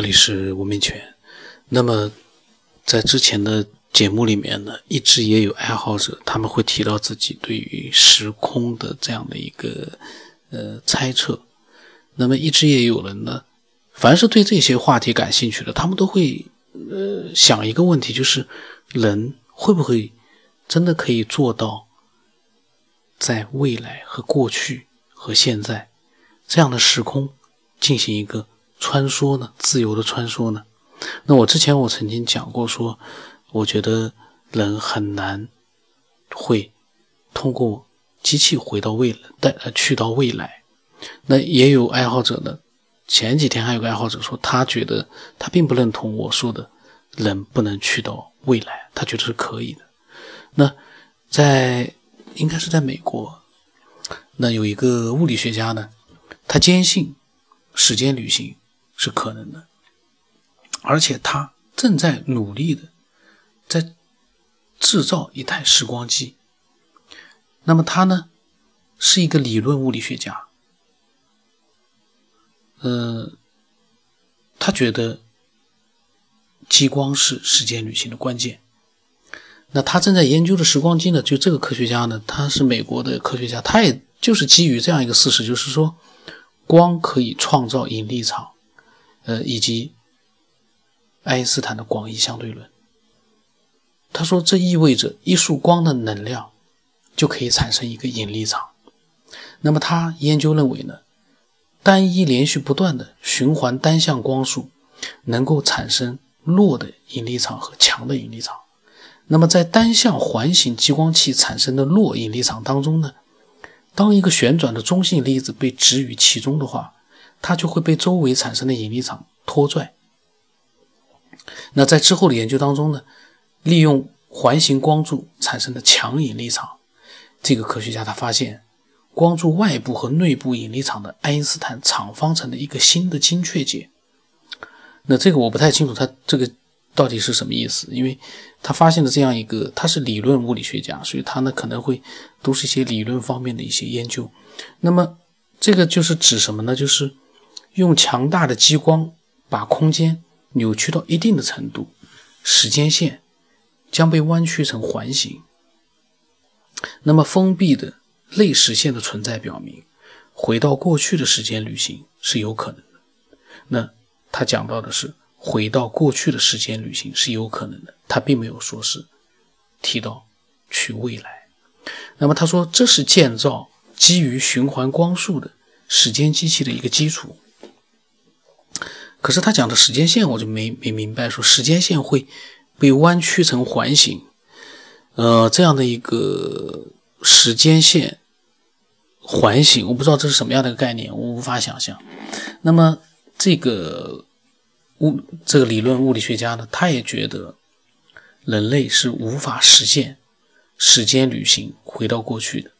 这里是吴明全。那么，在之前的节目里面呢，一直也有爱好者他们会提到自己对于时空的这样的一个呃猜测。那么，一直也有人呢，凡是对这些话题感兴趣的，他们都会呃想一个问题，就是人会不会真的可以做到在未来和过去和现在这样的时空进行一个。穿梭呢？自由的穿梭呢？那我之前我曾经讲过，说我觉得人很难会通过机器回到未来，带呃去到未来。那也有爱好者呢，前几天还有个爱好者说，他觉得他并不认同我说的人不能去到未来，他觉得是可以的。那在应该是在美国，那有一个物理学家呢，他坚信时间旅行。是可能的，而且他正在努力的在制造一台时光机。那么他呢，是一个理论物理学家。呃，他觉得激光是时间旅行的关键。那他正在研究的时光机呢，就这个科学家呢，他是美国的科学家，他也就是基于这样一个事实，就是说光可以创造引力场。呃，以及爱因斯坦的广义相对论，他说这意味着一束光的能量就可以产生一个引力场。那么他研究认为呢，单一连续不断的循环单向光束能够产生弱的引力场和强的引力场。那么在单向环形激光器产生的弱引力场当中呢，当一个旋转的中性粒子被置于其中的话。它就会被周围产生的引力场拖拽。那在之后的研究当中呢，利用环形光柱产生的强引力场，这个科学家他发现，光柱外部和内部引力场的爱因斯坦场方程的一个新的精确解。那这个我不太清楚，他这个到底是什么意思？因为他发现了这样一个，他是理论物理学家，所以他呢可能会都是一些理论方面的一些研究。那么这个就是指什么呢？就是。用强大的激光把空间扭曲到一定的程度，时间线将被弯曲成环形。那么，封闭的类时线的存在表明，回到过去的时间旅行是有可能的。那他讲到的是回到过去的时间旅行是有可能的，他并没有说是提到去未来。那么他说这是建造基于循环光速的时间机器的一个基础。可是他讲的时间线，我就没没明白，说时间线会被弯曲成环形，呃，这样的一个时间线环形，我不知道这是什么样的一个概念，我无法想象。那么这个物这个理论物理学家呢，他也觉得人类是无法实现时间旅行回到过去的，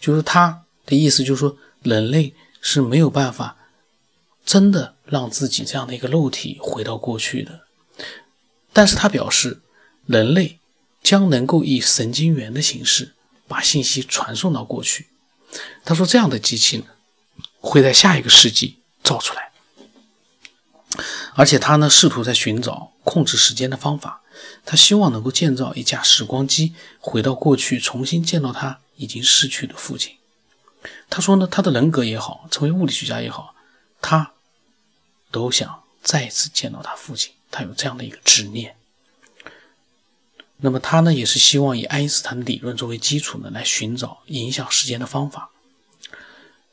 就是他的意思，就是说人类是没有办法。真的让自己这样的一个肉体回到过去的，但是他表示，人类将能够以神经元的形式把信息传送到过去。他说，这样的机器呢，会在下一个世纪造出来，而且他呢，试图在寻找控制时间的方法。他希望能够建造一架时光机，回到过去，重新见到他已经逝去的父亲。他说呢，他的人格也好，成为物理学家也好，他。都想再次见到他父亲，他有这样的一个执念。那么他呢，也是希望以爱因斯坦的理论作为基础呢，来寻找影响时间的方法。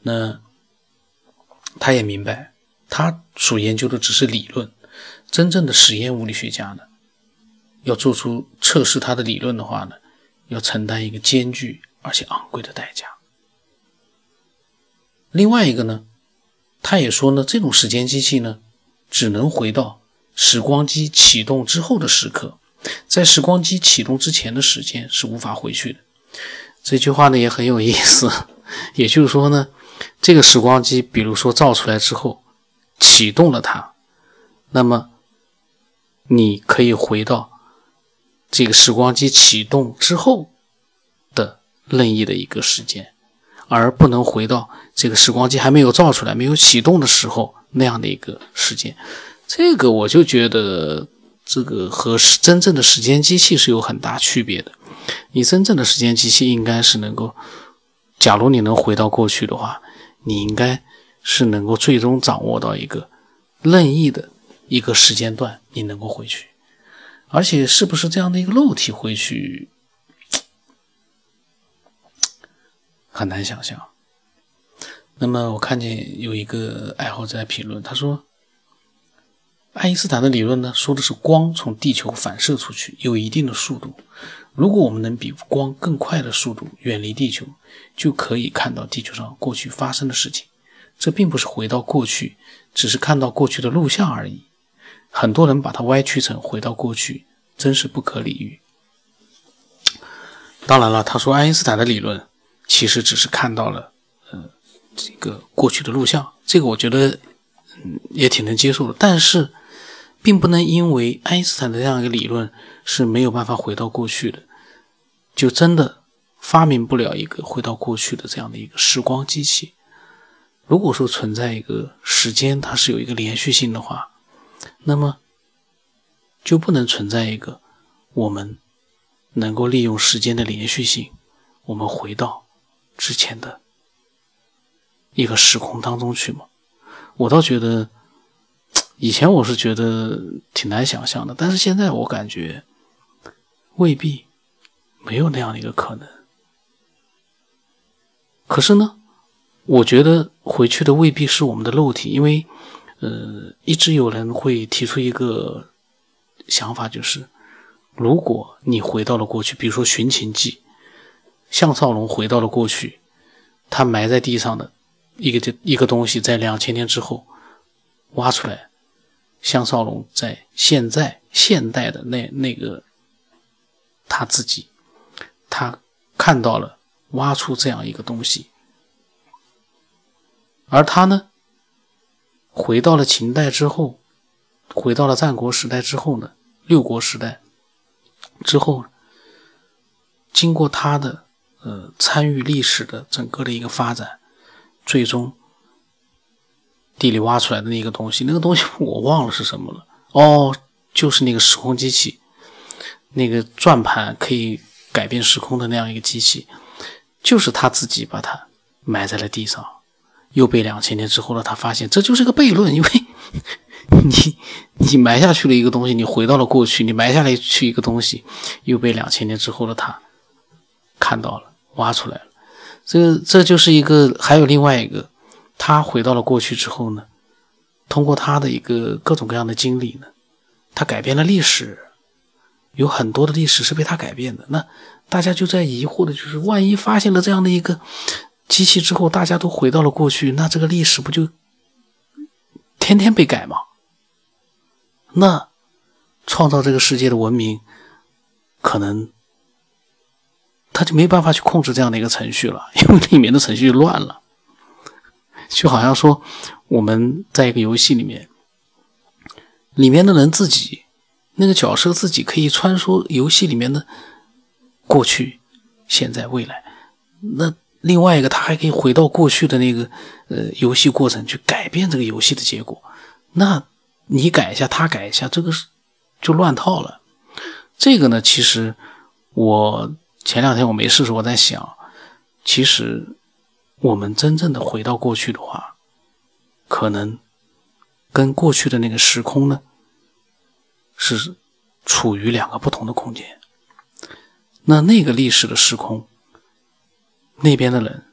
那他也明白，他所研究的只是理论，真正的实验物理学家呢，要做出测试他的理论的话呢，要承担一个艰巨而且昂贵的代价。另外一个呢？他也说呢，这种时间机器呢，只能回到时光机启动之后的时刻，在时光机启动之前的时间是无法回去的。这句话呢也很有意思，也就是说呢，这个时光机，比如说造出来之后启动了它，那么你可以回到这个时光机启动之后的任意的一个时间。而不能回到这个时光机还没有造出来、没有启动的时候那样的一个时间，这个我就觉得这个和真正的时间机器是有很大区别的。你真正的时间机器应该是能够，假如你能回到过去的话，你应该是能够最终掌握到一个任意的一个时间段，你能够回去。而且是不是这样的一个肉体回去，很难想象。那么我看见有一个爱好者在评论，他说，爱因斯坦的理论呢，说的是光从地球反射出去有一定的速度。如果我们能比光更快的速度远离地球，就可以看到地球上过去发生的事情。这并不是回到过去，只是看到过去的录像而已。很多人把它歪曲成回到过去，真是不可理喻。当然了，他说爱因斯坦的理论其实只是看到了，呃，这个过去的录像。这个我觉得，嗯，也挺能接受的。但是。并不能因为爱因斯坦的这样一个理论是没有办法回到过去的，就真的发明不了一个回到过去的这样的一个时光机器。如果说存在一个时间，它是有一个连续性的话，那么就不能存在一个我们能够利用时间的连续性，我们回到之前的一个时空当中去吗？我倒觉得。以前我是觉得挺难想象的，但是现在我感觉未必没有那样的一个可能。可是呢，我觉得回去的未必是我们的肉体，因为呃，一直有人会提出一个想法，就是如果你回到了过去，比如说《寻秦记》，项少龙回到了过去，他埋在地上的一个一个东西，在两千年之后挖出来。项少龙在现在现代的那那个他自己，他看到了挖出这样一个东西，而他呢，回到了秦代之后，回到了战国时代之后呢，六国时代之后，经过他的呃参与历史的整个的一个发展，最终。地里挖出来的那个东西，那个东西 我忘了是什么了。哦，就是那个时空机器，那个转盘可以改变时空的那样一个机器，就是他自己把它埋在了地上，又被两千年之后的，他发现这就是个悖论，因为 你你埋下去了一个东西，你回到了过去，你埋下来去一个东西，又被两千年之后的他看到了，挖出来了。这这就是一个，还有另外一个。他回到了过去之后呢，通过他的一个各种各样的经历呢，他改变了历史，有很多的历史是被他改变的。那大家就在疑惑的就是，万一发现了这样的一个机器之后，大家都回到了过去，那这个历史不就天天被改吗？那创造这个世界的文明，可能他就没办法去控制这样的一个程序了，因为里面的程序乱了。就好像说，我们在一个游戏里面，里面的人自己，那个角色自己可以穿梭游戏里面的过去、现在、未来。那另外一个，他还可以回到过去的那个呃游戏过程去改变这个游戏的结果。那你改一下，他改一下，这个是就乱套了。这个呢，其实我前两天我没事时我在想，其实。我们真正的回到过去的话，可能跟过去的那个时空呢，是处于两个不同的空间。那那个历史的时空，那边的人，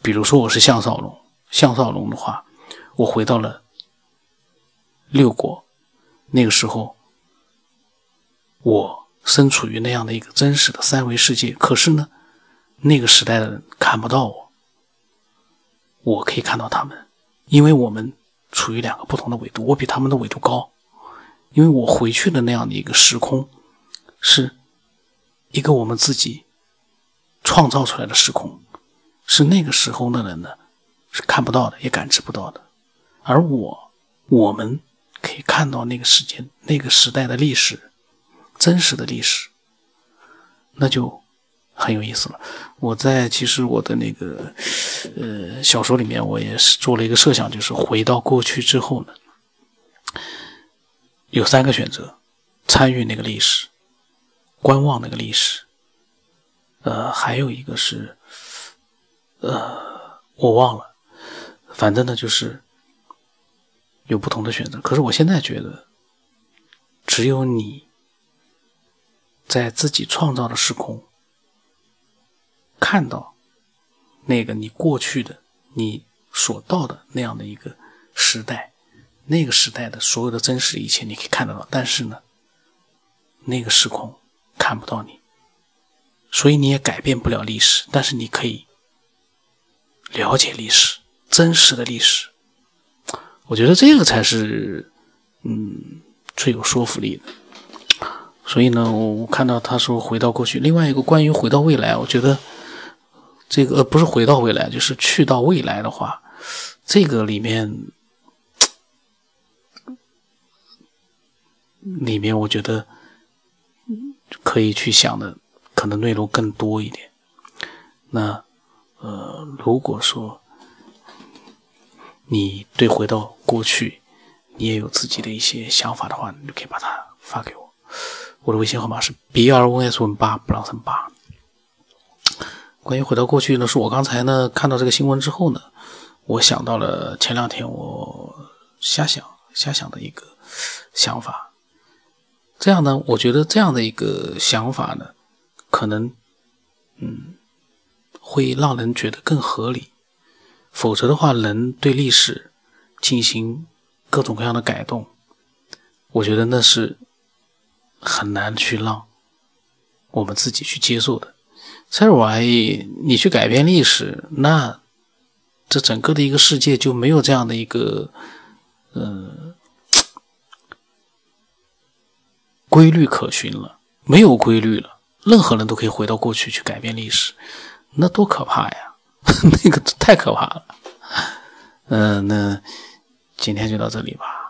比如说我是项少龙，项少龙的话，我回到了六国，那个时候，我身处于那样的一个真实的三维世界，可是呢，那个时代的人看不到我。我可以看到他们，因为我们处于两个不同的纬度，我比他们的纬度高，因为我回去的那样的一个时空，是一个我们自己创造出来的时空，是那个时候的人呢是看不到的，也感知不到的，而我，我们可以看到那个时间、那个时代的历史，真实的历史，那就。很有意思了。我在其实我的那个呃小说里面，我也是做了一个设想，就是回到过去之后呢，有三个选择：参与那个历史，观望那个历史，呃，还有一个是，呃，我忘了。反正呢，就是有不同的选择。可是我现在觉得，只有你在自己创造的时空看到那个你过去的、你所到的那样的一个时代，那个时代的所有的真实一切，你可以看得到。但是呢，那个时空看不到你，所以你也改变不了历史。但是你可以了解历史。真实的历史，我觉得这个才是，嗯，最有说服力的。所以呢，我看到他说回到过去，另外一个关于回到未来，我觉得这个呃不是回到未来，就是去到未来的话，这个里面里面我觉得可以去想的可能内容更多一点。那呃，如果说。你对回到过去，你也有自己的一些想法的话，你就可以把它发给我。我的微信号码是 b r o s 文八不让乘八。关于回到过去呢，是我刚才呢看到这个新闻之后呢，我想到了前两天我瞎想瞎想的一个想法。这样呢，我觉得这样的一个想法呢，可能嗯会让人觉得更合理。否则的话，人对历史进行各种各样的改动，我觉得那是很难去让我们自己去接受的。在我而言，你去改变历史，那这整个的一个世界就没有这样的一个嗯规律可循了，没有规律了。任何人都可以回到过去去改变历史，那多可怕呀！那个太可怕了，嗯，那今天就到这里吧。